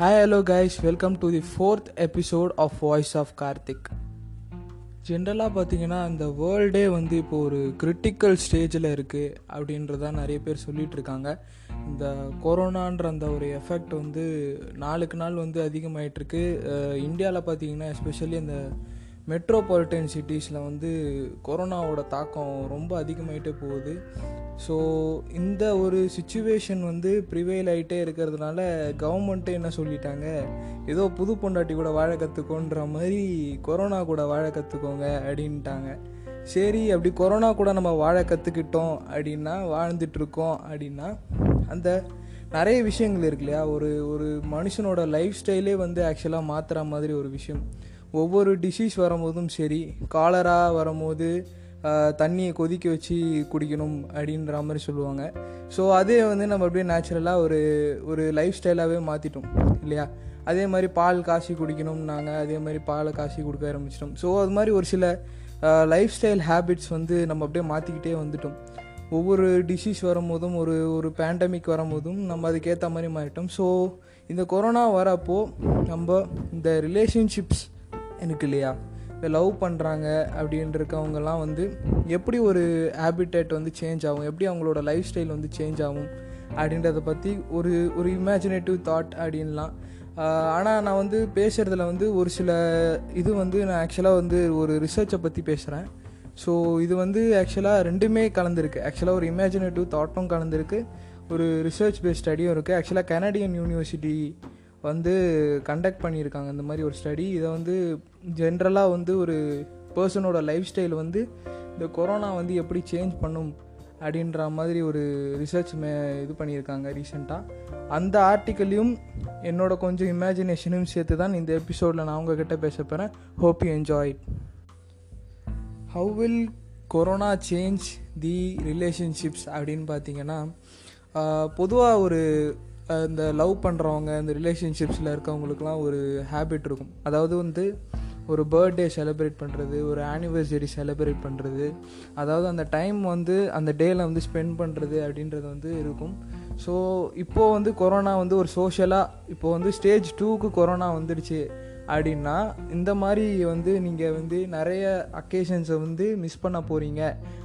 Hi hello guys welcome to the fourth episode of voice of Karthik ஜென்ரலாக பார்த்தீங்கன்னா இந்த வேர்ல்டே வந்து இப்போ ஒரு கிரிட்டிக்கல் ஸ்டேஜில் இருக்குது அப்படின்றதான் நிறைய பேர் சொல்லிகிட்டு இருக்காங்க. இந்த கொரோனான்ற அந்த ஒரு எஃபெக்ட் வந்து நாளுக்கு நாள் வந்து அதிகமாயிட்டிருக்கு இந்தியாவில் பார்த்தீங்கன்னா எஸ்பெஷலி இந்த மெட்ரோபாலிட்டன் சிட்டிஸில் வந்து கொரோனாவோட தாக்கம் ரொம்ப அதிகமாயிட்டே போகுது. ஸோ இந்த ஒரு சுச்சுவேஷன் வந்து ப்ரிவைல் ஆகிட்டே இருக்கிறதுனால கவர்மெண்ட்டே என்ன சொல்லிட்டாங்க? ஏதோ புது பொண்டாட்டி கூட வாழ கற்றுக்கோன்ற மாதிரி கொரோனா கூட வாழ கற்றுக்கோங்க அப்படின்ட்டாங்க. சரி அப்படி கொரோனா கூட நம்ம வாழ கற்றுக்கிட்டோம் அப்படின்னா வாழ்ந்துட்டுருக்கோம் அப்படின்னா அந்த நிறைய விஷயங்கள் இருக்கு இல்லையா? ஒரு ஒரு மனுஷனோட லைஃப் ஸ்டைலே வந்து ஆக்சுவலாக மாற்றுற மாதிரி ஒரு விஷயம். ஒவ்வொரு டிசீஸ் வரும்போதும் சரி காலரா வரும்போது தண்ணியை கொதிக்க வச்சு குடிக்கணும் அப்படின்ற மாதிரி சொல்லுவாங்க. ஸோ அதே வந்து நம்ம அப்படியே நேச்சுரலாக ஒரு ஒரு லைஃப் ஸ்டைலாகவே மாற்றிட்டோம் இல்லையா? அதே மாதிரி பால் காசி குடிக்கணும் நாங்கள் அதே மாதிரி பாலை காசி கொடுக்க ஆரம்பிச்சிட்டோம். ஸோ அது மாதிரி ஒரு சில லைஃப் ஸ்டைல் ஹேபிட்ஸ் வந்து நம்ம அப்படியே மாற்றிக்கிட்டே வந்துட்டோம். ஒவ்வொரு டிசீஸ் வரும்போதும் ஒரு ஒரு பேண்டமிக் வரும்போதும் நம்ம அதுக்கேற்ற மாதிரி மாறிட்டோம். ஸோ இந்த கொரோனா வரப்போ நம்ம இந்த ரிலேஷன்ஷிப்ஸ் எனக்கு இல்லையா? இப்போ லவ் பண்ணுறாங்க அப்படின்னு வந்து எப்படி ஒரு ஹேபிட்டேட் வந்து சேஞ்ச் ஆகும்? எப்படி அவங்களோட லைஃப் ஸ்டைல் வந்து சேஞ்ச் ஆகும்? அப்படின்றத பற்றி ஒரு ஒரு இமேஜினேட்டிவ் தாட் அப்படின்லாம். ஆனால் நான் வந்து பேசுகிறதுல வந்து ஒரு சில இது வந்து நான் ஆக்சுவலாக வந்து ஒரு ரிசர்ச்சை பற்றி பேசுகிறேன் ஸோ இது வந்து ஆக்சுவலாக ரெண்டுமே கலந்துருக்கு. ஆக்சுவலாக ஒரு இமேஜினேட்டிவ் தாட்டும் கலந்துருக்கு. ஒரு ரிசர்ச் பேஸ்ட் ஸ்டடியும் இருக்குது ஆக்சுவலாக கனடியன் யூனிவர்சிட்டி வந்து கண்டக்ட் பண்ணியிருக்காங்க. இந்த மாதிரி ஒரு ஸ்டடி இதை வந்து ஜென்ரலாக வந்து ஒரு பர்சனோட லைஃப் ஸ்டைல் வந்து இந்த கொரோனா வந்து எப்படி சேஞ்ச் பண்ணும் அப்படின்ற மாதிரி ஒரு ரிசர்ச் மே இது பண்ணியிருக்காங்க ரீசெண்டாக அந்த ஆர்டிக்கலையும் என்னோட கொஞ்சம் இமேஜினேஷனும் சேர்த்து தான் இந்த எபிசோடில் நான் உங்ககிட்ட பேச போகிறேன் hope you enjoy how will corona change the relationships அப்படின்னு பார்த்தீங்கன்னா பொதுவாக ஒரு இந்த லவ் பண்ணுறவங்க இந்த ரிலேஷன்ஷிப்ஸில் இருக்கவங்களுக்குலாம் ஒரு ஹேபிட் இருக்கும். அதாவது வந்து ஒரு பர்த்டே செலிப்ரேட் பண்ணுறது ஒரு ஆனிவர்சரி செலிப்ரேட் பண்ணுறது அதாவது அந்த டைம் வந்து அந்த டேயில் வந்து ஸ்பெண்ட் பண்ணுறது அப்படின்றது வந்து இருக்கும். ஸோ இப்போது வந்து கொரோனா வந்து ஒரு சோஷியலாக இப்போது வந்து ஸ்டேஜ் டூக்கு கொரோனா வந்துடுச்சு. அப்படின்னா இந்த மாதிரி வந்து நீங்கள் வந்து நிறைய அக்கேஷன்ஸை வந்து மிஸ் பண்ண போகிறீங்க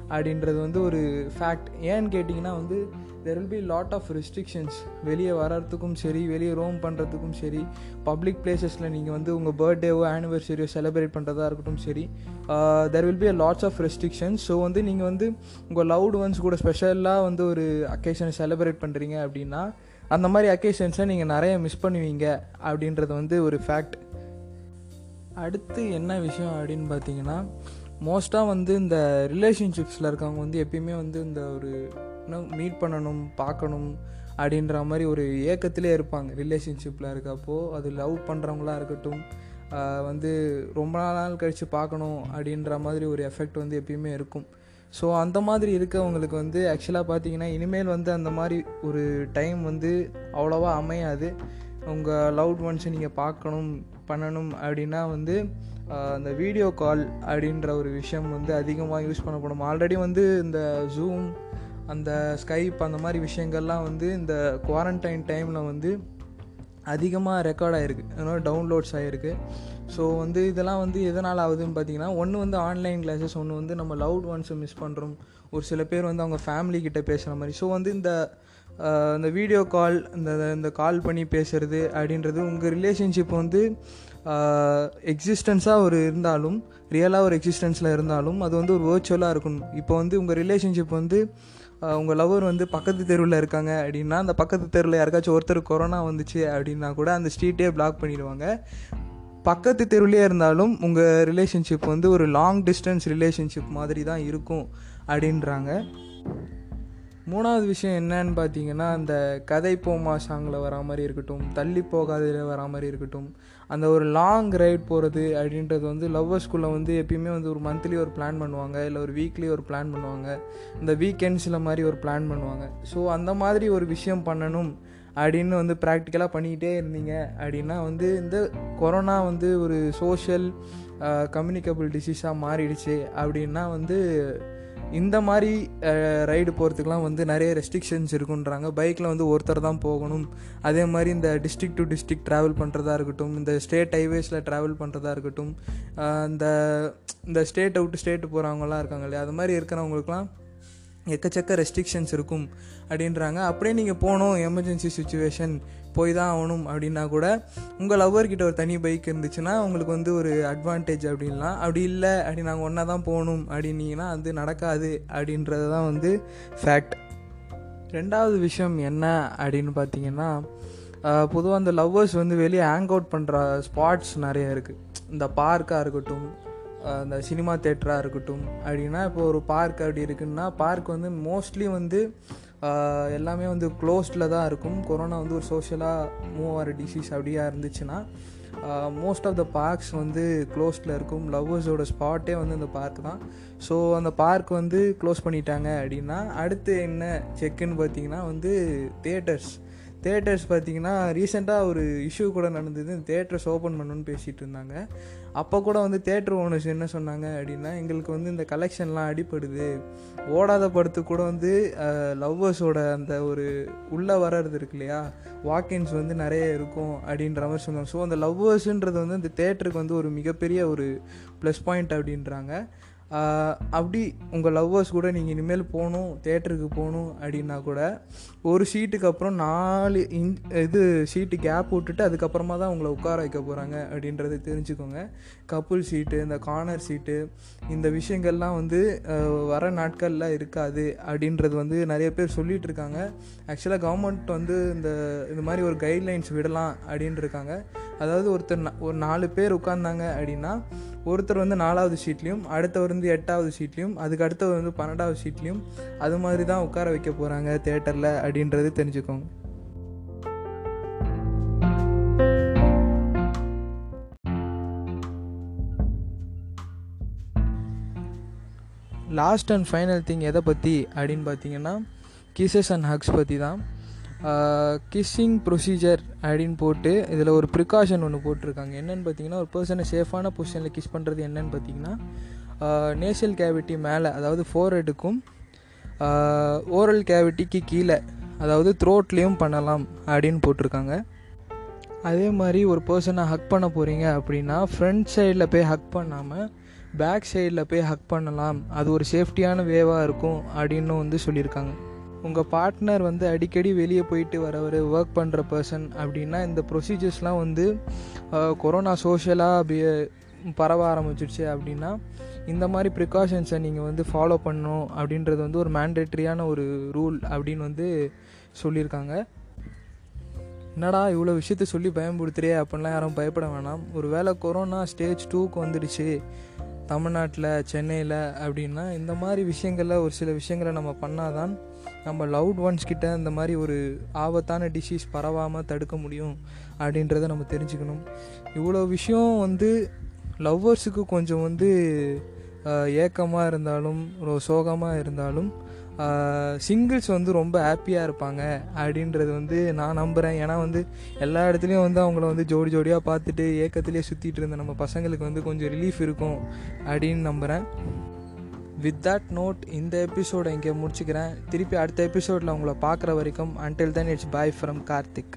அப்படின்றது வந்து ஒரு ஃபேக்ட் ஏன்னு கேட்டிங்கன்னா வந்து there will be lot of restrictions வெளியே வர்றதுக்கும் சரி வெளியே ரோம் பண்ணுறதுக்கும் சரி பப்ளிக் பிளேசஸில் நீங்கள் வந்து உங்கள் பர்த்டேவோ ஆனிவர்சரியோ செலிப்ரேட் பண்ணுறதா இருக்கட்டும் சரி there will be a lots of restrictions so வந்து நீங்கள் வந்து உங்கள் லவ்டு ஒன்ஸ் கூட ஸ்பெஷலாக வந்து ஒரு அக்கேஷனை செலிப்ரேட் பண்ணுறீங்க அப்படின்னா அந்த மாதிரி அக்கேஷன்ஸை நீங்கள் நிறைய மிஸ் பண்ணுவீங்க அப்படின்றது வந்து ஒரு ஃபேக்ட் அடுத்து என்ன விஷயம் அப்படின்னு பார்த்தீங்கன்னா மோஸ்ட்டாக வந்து இந்த ரிலேஷன்ஷிப்ஸில் இருக்கவங்க வந்து எப்பயுமே வந்து இந்த ஒரு இன்னும் மீட் பண்ணணும் பார்க்கணும் அப்படின்ற மாதிரி ஒரு ஏக்கத்திலே இருப்பாங்க. ரிலேஷன்ஷிப்பில் இருக்கப்போ அது லவ் பண்ணுறவங்களா இருக்கட்டும் வந்து ரொம்ப நாள் கழித்து பார்க்கணும் அப்படின்ற மாதிரி ஒரு எஃபெக்ட் வந்து எப்பயுமே இருக்கும். ஸோ அந்த மாதிரி இருக்கவங்களுக்கு வந்து ஆக்சுவலாக பார்த்தீங்கன்னா இனிமேல் வந்து அந்த மாதிரி ஒரு டைம் வந்து அவ்வளோவா அமையாது. உங்கள் லவ் ஒன்ஸை நீங்கள் பார்க்கணும் பண்ணணும் அப்படின்னா வந்து அந்த வீடியோ கால் அப்படின்ற ஒரு விஷயம் வந்து அதிகமாக யூஸ் பண்ணப்படும் ஆல்ரெடி வந்து இந்த ஜூம் அந்த ஸ்கைப் அந்த மாதிரி விஷயங்கள்லாம் வந்து இந்த குவாரண்டைன் டைமில் வந்து அதிகமாக ரெக்கார்ட் ஆகிருக்கு அதனால் டவுன்லோட்ஸ் ஆகிருக்கு ஸோ வந்து இதெல்லாம் வந்து எதனால் ஆகுதுன்னு பார்த்தீங்கன்னா ஒன்று வந்து ஆன்லைன் கிளாஸஸ் ஒன்று வந்து நம்ம லவுட் ஒன்ஸை மிஸ் பண்ணுறோம் ஒரு சில பேர் வந்து அவங்க ஃபேமிலி கிட்டே பேசுகிற மாதிரி. ஸோ வந்து இந்த இந்த வீடியோ கால் இந்த இந்த கால் பண்ணி பேசுகிறது அப்படின்றது உங்கள் ரிலேஷன்ஷிப் வந்து எக்ஸிஸ்டன்ஸாக ஒரு இருந்தாலும் ரியலாக ஒரு எக்ஸிஸ்டன்ஸில் இருந்தாலும் அது வந்து ஒரு வேர்ச்சுவலாக இருக்கணும். இப்போ வந்து உங்கள் ரிலேஷன்ஷிப் வந்து உங்கள் லவர் வந்து பக்கத்து தெருவில் இருக்காங்க அப்படின்னா அந்த பக்கத்து தெருவில் யாருக்காச்சும் ஒருத்தர் கொரோனா வந்துச்சு அப்படின்னா கூட அந்த ஸ்ட்ரீட்டே பிளாக் பண்ணிடுவாங்க. பக்கத்து தெருவிலே இருந்தாலும் உங்கள் ரிலேஷன்ஷிப் வந்து ஒரு லாங் டிஸ்டன்ஸ் ரிலேஷன்ஷிப் மாதிரி தான் இருக்கும் அப்படின்றாங்க. மூணாவது விஷயம் என்னன்னு பார்த்தீங்கன்னா அந்த கதை போமா சாங்கில் வரா மாதிரி இருக்கட்டும் தள்ளி போகாதில் வரா மாதிரி இருக்கட்டும் அந்த ஒரு லாங் ரைட் போகிறது அப்படின்றது வந்து லவ்வர்ஸ்குள்ளே வந்து எப்பயுமே வந்து ஒரு மந்த்லி ஒரு பிளான் பண்ணுவாங்க இல்லை ஒரு வீக்லி ஒரு பிளான் பண்ணுவாங்க இந்த வீக்கெண்ட்ஸில் மாதிரி ஒரு பிளான் பண்ணுவாங்க. ஸோ அந்த மாதிரி ஒரு விஷயம் பண்ணணும் அப்படின்னு வந்து ப்ராக்டிக்கலாக பண்ணிக்கிட்டே இருந்தீங்க அப்படின்னா வந்து இந்த கொரோனா வந்து ஒரு சோஷியல் கம்யூனிகபிள் டிசீஸாக மாறிடுச்சு அப்படின்னா வந்து இந்த மாதிரி ரைடு போகிறதுக்குலாம் வந்து நிறைய ரெஸ்ட்ரிக்ஷன்ஸ் இருக்குன்றாங்க. பைக்கில் வந்து ஒருத்தர் தான் போகணும். அதே மாதிரி இந்த டிஸ்ட்ரிக் டு டிஸ்ட்ரிக் ட்ராவல் பண்ணுறதா இருக்கட்டும் இந்த ஸ்டேட் ஹைவேஸில் ட்ராவல் பண்ணுறதா இருக்கட்டும் இந்த இந்த ஸ்டேட் அவுட்டு ஸ்டேட்டு போகிறவங்கலாம் இருக்காங்க இல்லையா? அது மாதிரி இருக்கிறவங்களுக்குலாம் எக்கச்சக்க ரெஸ்ட்ரிக்ஷன்ஸ் இருக்கும் அப்படின்றாங்க. அப்படியே நீங்கள் போகணும் எமர்ஜென்சி சுச்சுவேஷன் போய் தான் ஆகணும் அப்படின்னா கூட உங்கள் லவ்வர்கிட்ட ஒரு தனி பைக் இருந்துச்சுன்னா உங்களுக்கு வந்து ஒரு அட்வான்டேஜ் அப்படின்லாம். அப்படி இல்லை அப்படி நாங்கள் ஒன்றா தான் போகணும் அப்படின்னீங்கன்னா அது நடக்காது அப்படின்றது தான் வந்து ஃபேக்ட் ரெண்டாவது விஷயம் என்ன அப்படின்னு பார்த்தீங்கன்னா பொதுவாக அந்த லவ்வர்ஸ் வந்து வெளியே ஹேங் அவுட் பண்ணுற ஸ்பாட்ஸ் நிறைய இருக்குது இந்த பார்க்காக இருக்கட்டும் அந்த சினிமா தேட்டராக இருக்கட்டும் அப்படின்னா இப்போ ஒரு பார்க் அப்படி இருக்குன்னா பார்க் வந்து மோஸ்ட்லி வந்து எல்லாமே வந்து க்ளோஸ்டில் தான் இருக்கும். கொரோனா வந்து ஒரு சோஷியலாக மூவ் ஆகிற டிசீஸ் அப்படியா இருந்துச்சுன்னா மோஸ்ட் ஆஃப் த பார்க்ஸ் வந்து க்ளோஸ்டில் இருக்கும். லவ்வர்ஸோட ஸ்பாட்டே வந்து இந்த பார்க் தான். ஸோ அந்த பார்க் வந்து க்ளோஸ் பண்ணிட்டாங்க அப்படின்னா அடுத்து என்ன செக்குன்னு பார்த்தீங்கன்னா வந்து தேட்டர்ஸ் தேட்டர்ஸ் பார்த்தீங்கன்னா ரீசெண்டாக ஒரு இஷ்யூ கூட நடந்தது. தேட்டர்ஸ் ஓப்பன் பண்ணணும்னு பேசிகிட்டு இருந்தாங்க. அப்போ கூட வந்து தேட்டர் ஓனர்ஸ் என்ன சொன்னாங்க அப்படின்னா எங்களுக்கு வந்து இந்த கலெக்ஷன்லாம் அடிப்படுது ஓடாத படத்துக்கு கூட வந்து லவ்வர்ஸோட அந்த ஒரு உள்ளே வர்றது இருக்கு இல்லையா? வாக்கின்ஸ் வந்து நிறைய இருக்கும் அப்படின்ற மாதிரி சொன்னாங்க. ஸோ அந்த லவ்வர்ஸுன்றது வந்து இந்த தேட்டருக்கு வந்து ஒரு மிகப்பெரிய ஒரு ப்ளஸ் பாயிண்ட் அப்படின்றாங்க. அப்படி உங்கள் லவ்வர்ஸ் கூட நீங்கள் இனிமேல் போகணும் தேட்டருக்கு போகணும் அப்படின்னா கூட ஒரு சீட்டுக்கு அப்புறம் நாலு இன் இது சீட்டு கேப் விட்டுட்டு அதுக்கப்புறமா தான் உங்களை உட்கார வைக்க போகிறாங்க அப்படின்றத தெரிஞ்சுக்கோங்க. கப்புள் சீட்டு இந்த கார்னர் சீட்டு இந்த விஷயங்கள்லாம் வந்து வர நாட்களில் இருக்காது அப்படின்றது வந்து நிறைய பேர் சொல்லிகிட்டு இருக்காங்க. ஆக்சுவலாக கவர்மெண்ட் வந்து இந்த இந்த மாதிரி ஒரு கைட்லைன்ஸ் விடலாம் அப்படின்ட்டு இருக்காங்க. அதாவது ஒருத்தர் ஒரு நாலு பேர் உட்காந்தாங்க அப்படின்னா ஒருத்தர் வந்து நாலாவது சீட்லேயும் அடுத்தவர் வந்து எட்டாவது சீட்லேயும் அதுக்கு அடுத்தவர் வந்து பன்னெண்டாவது சீட்லேயும் அது மாதிரி தான் உட்கார வைக்க போகிறாங்க தேட்டரில் அப்படின்றது தெரிஞ்சுக்கோங்க. லாஸ்ட் அண்ட் ஃபைனல் திங் எதை பற்றி அப்படின்னு பார்த்தீங்கன்னா கிசஸ் அண்ட் ஹக்ஸ் பற்றி தான் கிஸ்ஸிங் ப்ரொசீஜர் அப்படின்னு போட்டு இதில் ஒரு ப்ரிகாஷன் ஒன்று போட்டிருக்காங்க. என்னென்னு பார்த்தீங்கன்னா ஒரு பர்சனை சேஃபான பொசிஷனில் கிஸ் பண்ணுறது என்னென்னு பார்த்தீங்கன்னா நேஷல் கேவிட்டி மேலே அதாவது ஃபோர் ஹெட்டுக்கும் ஓரல் கேவிட்டிக்கு கீழே அதாவது த்ரோட்லேயும் பண்ணலாம் அப்படின்னு போட்டிருக்காங்க. அதே மாதிரி ஒரு பர்சனை ஹக் பண்ண போகிறீங்க அப்படின்னா ஃப்ரண்ட் சைடில் போய் ஹக் பண்ணாமல் பேக் சைடில் போய் ஹக் பண்ணலாம். அது ஒரு சேஃப்டியான வேவாக இருக்கும் அப்படின்னு வந்து சொல்லியிருக்காங்க. உங்கள் பார்ட்னர் வந்து அடிக்கடி வெளியே போயிட்டு வரவர் ஒர்க் பண்ணுற பர்சன் அப்படின்னா இந்த ப்ரொசீஜர்ஸ்லாம் வந்து கொரோனா சோஷியலாக அப்படியே பரவ ஆரம்பிச்சிடுச்சு அப்படின்னா இந்த மாதிரி ப்ரிகாஷன்ஸை நீங்கள் வந்து ஃபாலோ பண்ணணும் அப்படின்றது வந்து ஒரு மேண்டேட்ரியான ஒரு ரூல் அப்படின்னு வந்து சொல்லியிருக்காங்க. என்னடா இவ்வளோ விஷயத்த சொல்லி பயன்படுத்துறியே அப்படின்லாம் யாரும் பயப்பட வேணாம். ஒரு வேளை கொரோனா ஸ்டேஜ் டூக்கு வந்துடுச்சு தமிழ்நாட்டில் சென்னையில் அப்படின்னா இந்த மாதிரி விஷயங்களில் ஒரு சில விஷயங்களை நம்ம பண்ணாதான் நம்ம லவ்ட் ஒன்ஸ் கிட்ட இந்த மாதிரி ஒரு ஆபத்தான டிசீஸ் பரவாமல் தடுக்க முடியும் அப்படின்றத நம்ம தெரிஞ்சுக்கணும். இவ்வளோ விஷயம் வந்து லவ்வர்ஸுக்கு கொஞ்சம் வந்து ஏக்கமாக இருந்தாலும் ஒரு சோகமாக இருந்தாலும் சிங்கிள்ஸ் வந்து ரொம்ப ஹாப்பியாக இருப்பாங்க அப்படின்றது வந்து நான் நம்புகிறேன் ஏன்னா வந்து எல்லா இடத்துலையும் வந்து அவங்கள வந்து ஜோடி ஜோடியாக பார்த்துட்டு ஏக்கத்துலேயே சுற்றிட்டு இருந்த நம்ம பசங்களுக்கு வந்து கொஞ்சம் ரிலீஃப் இருக்கும் அப்படின்னு நம்புகிறேன் வித் தட் நோட் இந்த எபிசோடை இங்கே முடிச்சுக்கிறேன். திருப்பி அடுத்த எபிசோடில் உங்களை பார்க்குற வரைக்கும் until then it's bye from Karthik